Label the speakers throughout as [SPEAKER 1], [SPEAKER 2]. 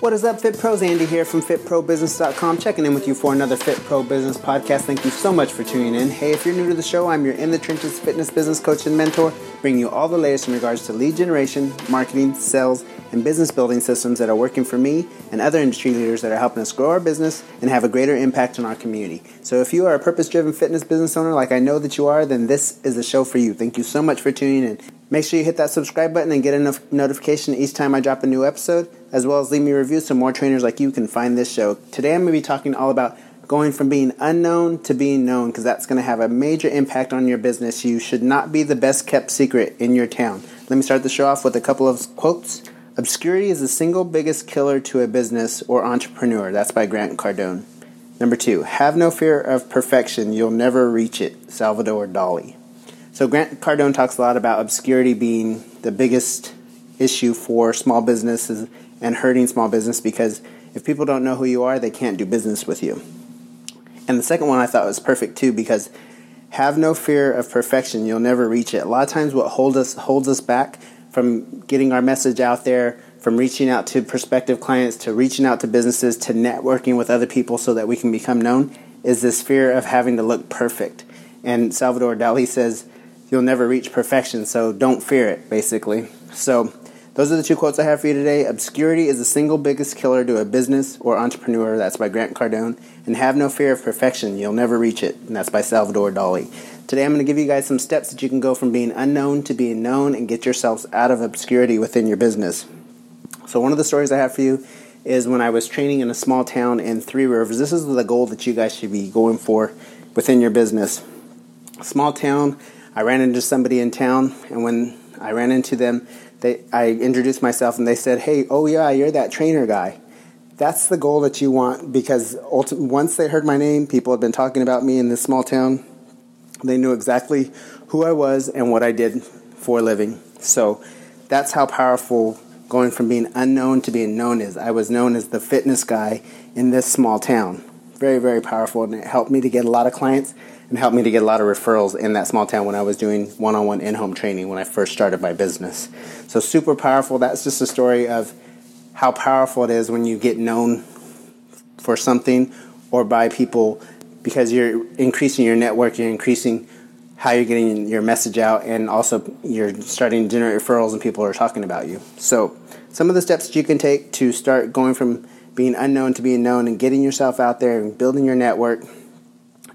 [SPEAKER 1] What is up, Fit Pros? Andy here from FitProBusiness.com, checking in with you for another Fit Pro Business podcast. Thank you so much for tuning in. Hey, if you're new to the show, I'm your In the Trenches fitness business coach and mentor, bringing you all the latest in regards to lead generation, marketing, sales, and business building systems that are working for me and other industry leaders that are helping us grow our business and have a greater impact on our community. So, if you are a purpose driven fitness business owner like I know that you are, then this is the show for you. Thank you so much for tuning in. Make sure you hit that subscribe button and get a notification each time I drop a new episode, as well as leave me a review so more trainers like you can find this show. Today I'm going to be talking all about going from being unknown to being known because that's going to have a major impact on your business. You should not be the best kept secret in your town. Let me start the show off with a couple of quotes. Obscurity is the single biggest killer to a business or entrepreneur. That's by Grant Cardone. Number two, have no fear of perfection. You'll never reach it. Salvador Dali. So Grant Cardone talks a lot about obscurity being the biggest issue for small businesses and hurting small business because if people don't know who you are, they can't do business with you. And the second one I thought was perfect too because have no fear of perfection. You'll never reach it. A lot of times what hold us holds us back from getting our message out there, from reaching out to prospective clients, to reaching out to businesses, to networking with other people so that we can become known is this fear of having to look perfect. And Salvador Dali says, you'll never reach perfection, so don't fear it, basically. So, those are the two quotes I have for you today. Obscurity is the single biggest killer to a business or entrepreneur. That's by Grant Cardone. And have no fear of perfection. You'll never reach it. And that's by Salvador Dali. Today I'm going to give you guys some steps that you can go from being unknown to being known and get yourselves out of obscurity within your business. So, one of the stories I have for you is when I was training in a small town in Three Rivers. This is the goal that you guys should be going for within your business. Small town, I ran into somebody in town, and when I ran into them, they, I introduced myself, and they said, "Hey, oh yeah, you're that trainer guy." That's the goal that you want because once they heard my name, people had been talking about me in this small town. They knew exactly who I was and what I did for a living. So that's how powerful going from being unknown to being known is. I was known as the fitness guy in this small town. Very, very powerful, and it helped me to get a lot of clients and helped me to get a lot of referrals in that small town when I was doing one on one in home training when I first started my business. So, super powerful. That's just a story of how powerful it is when you get known for something or by people because you're increasing your network, you're increasing how you're getting your message out, and also you're starting to generate referrals and people are talking about you. So, some of the steps you can take to start going from being unknown to being known and getting yourself out there and building your network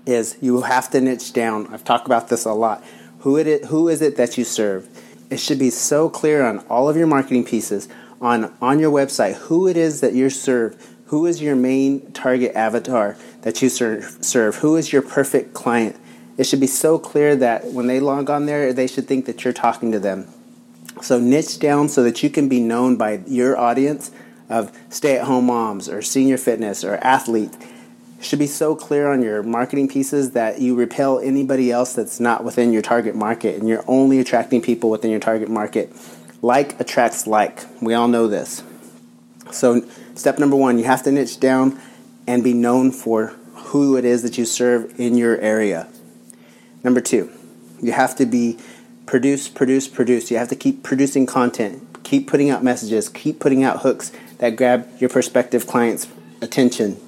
[SPEAKER 1] is you have to niche down. I've talked about this a lot. Who it is, who is it that you serve? It should be so clear on all of your marketing pieces on on your website who it is that you serve. Who is your main target avatar that you serve, serve? Who is your perfect client? It should be so clear that when they log on there, they should think that you're talking to them. So niche down so that you can be known by your audience of stay-at-home moms or senior fitness or athletes should be so clear on your marketing pieces that you repel anybody else that's not within your target market and you're only attracting people within your target market. Like attracts like. We all know this. So, step number one, you have to niche down and be known for who it is that you serve in your area. Number two, you have to be produce, produce, produce. You have to keep producing content, keep putting out messages, keep putting out hooks that grab your prospective clients' attention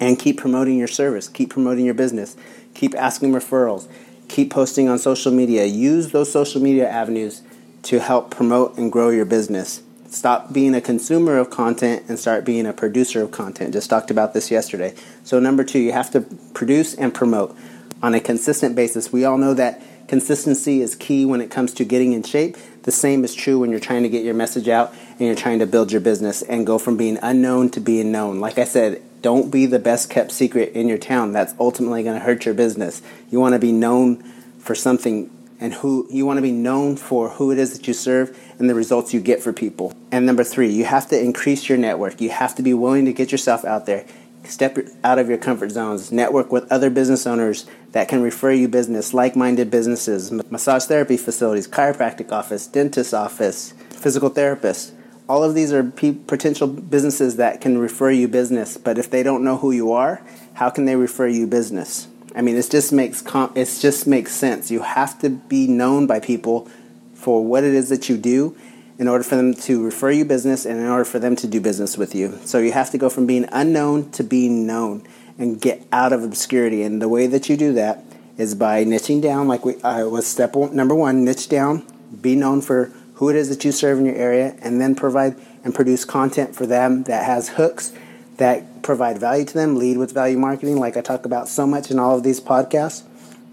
[SPEAKER 1] and keep promoting your service, keep promoting your business, keep asking referrals, keep posting on social media. Use those social media avenues to help promote and grow your business. Stop being a consumer of content and start being a producer of content. Just talked about this yesterday. So, number two, you have to produce and promote on a consistent basis. We all know that consistency is key when it comes to getting in shape. The same is true when you're trying to get your message out and you're trying to build your business and go from being unknown to being known. Like I said, don't be the best kept secret in your town. That's ultimately going to hurt your business. You want to be known for something and who you want to be known for who it is that you serve and the results you get for people. And number 3, you have to increase your network. You have to be willing to get yourself out there. Step out of your comfort zones. Network with other business owners that can refer you business, like minded businesses, massage therapy facilities, chiropractic office, dentist office, physical therapist. All of these are potential businesses that can refer you business, but if they don't know who you are, how can they refer you business? I mean, it just makes com- it just makes sense. You have to be known by people for what it is that you do in order for them to refer you business and in order for them to do business with you. So you have to go from being unknown to being known and get out of obscurity. And the way that you do that is by niching down, like we uh, was step one, number one, niche down, be known for who it is that you serve in your area, and then provide and produce content for them that has hooks that provide value to them. Lead with value marketing, like I talk about so much in all of these podcasts.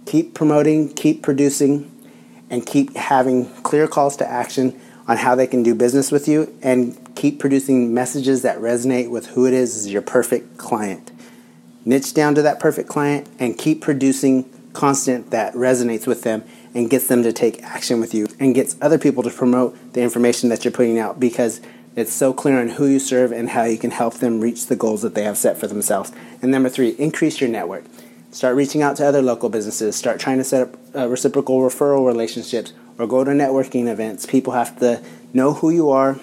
[SPEAKER 1] Keep promoting, keep producing, and keep having clear calls to action on how they can do business with you and keep producing messages that resonate with who it is is your perfect client. Niche down to that perfect client and keep producing content that resonates with them and gets them to take action with you and gets other people to promote the information that you're putting out because it's so clear on who you serve and how you can help them reach the goals that they have set for themselves. And number three, increase your network. Start reaching out to other local businesses. Start trying to set up uh, reciprocal referral relationships or go to networking events. People have to know who you are,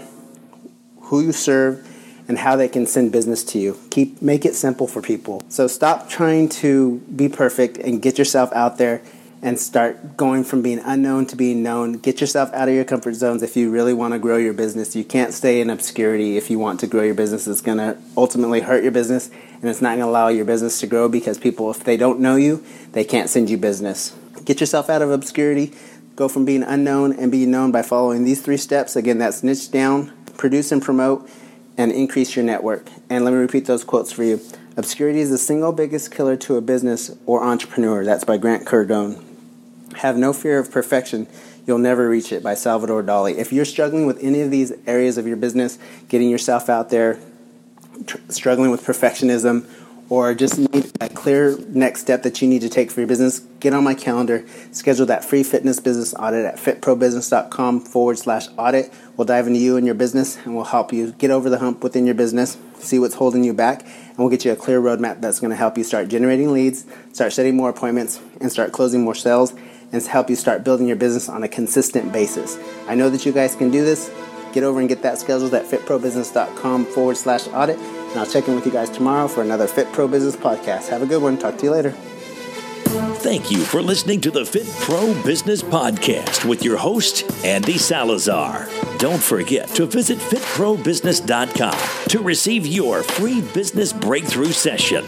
[SPEAKER 1] who you serve, and how they can send business to you. Keep make it simple for people. So stop trying to be perfect and get yourself out there and start going from being unknown to being known. Get yourself out of your comfort zones if you really want to grow your business. You can't stay in obscurity if you want to grow your business. It's going to ultimately hurt your business and it's not going to allow your business to grow because people if they don't know you, they can't send you business. Get yourself out of obscurity Go from being unknown and being known by following these three steps. Again, that's niche down, produce and promote, and increase your network. And let me repeat those quotes for you. Obscurity is the single biggest killer to a business or entrepreneur. That's by Grant Cardone. Have no fear of perfection. You'll never reach it by Salvador Dali. If you're struggling with any of these areas of your business, getting yourself out there, tr- struggling with perfectionism, or just need a clear next step that you need to take for your business, get on my calendar, schedule that free fitness business audit at fitprobusiness.com forward slash audit. We'll dive into you and your business and we'll help you get over the hump within your business, see what's holding you back, and we'll get you a clear roadmap that's going to help you start generating leads, start setting more appointments, and start closing more sales, and help you start building your business on a consistent basis. I know that you guys can do this. Get over and get that scheduled at fitprobusiness.com forward slash audit. And I'll check in with you guys tomorrow for another Fit Pro Business podcast. Have a good one. Talk to you later.
[SPEAKER 2] Thank you for listening to the Fit Pro Business Podcast with your host, Andy Salazar. Don't forget to visit fitprobusiness.com to receive your free business breakthrough session.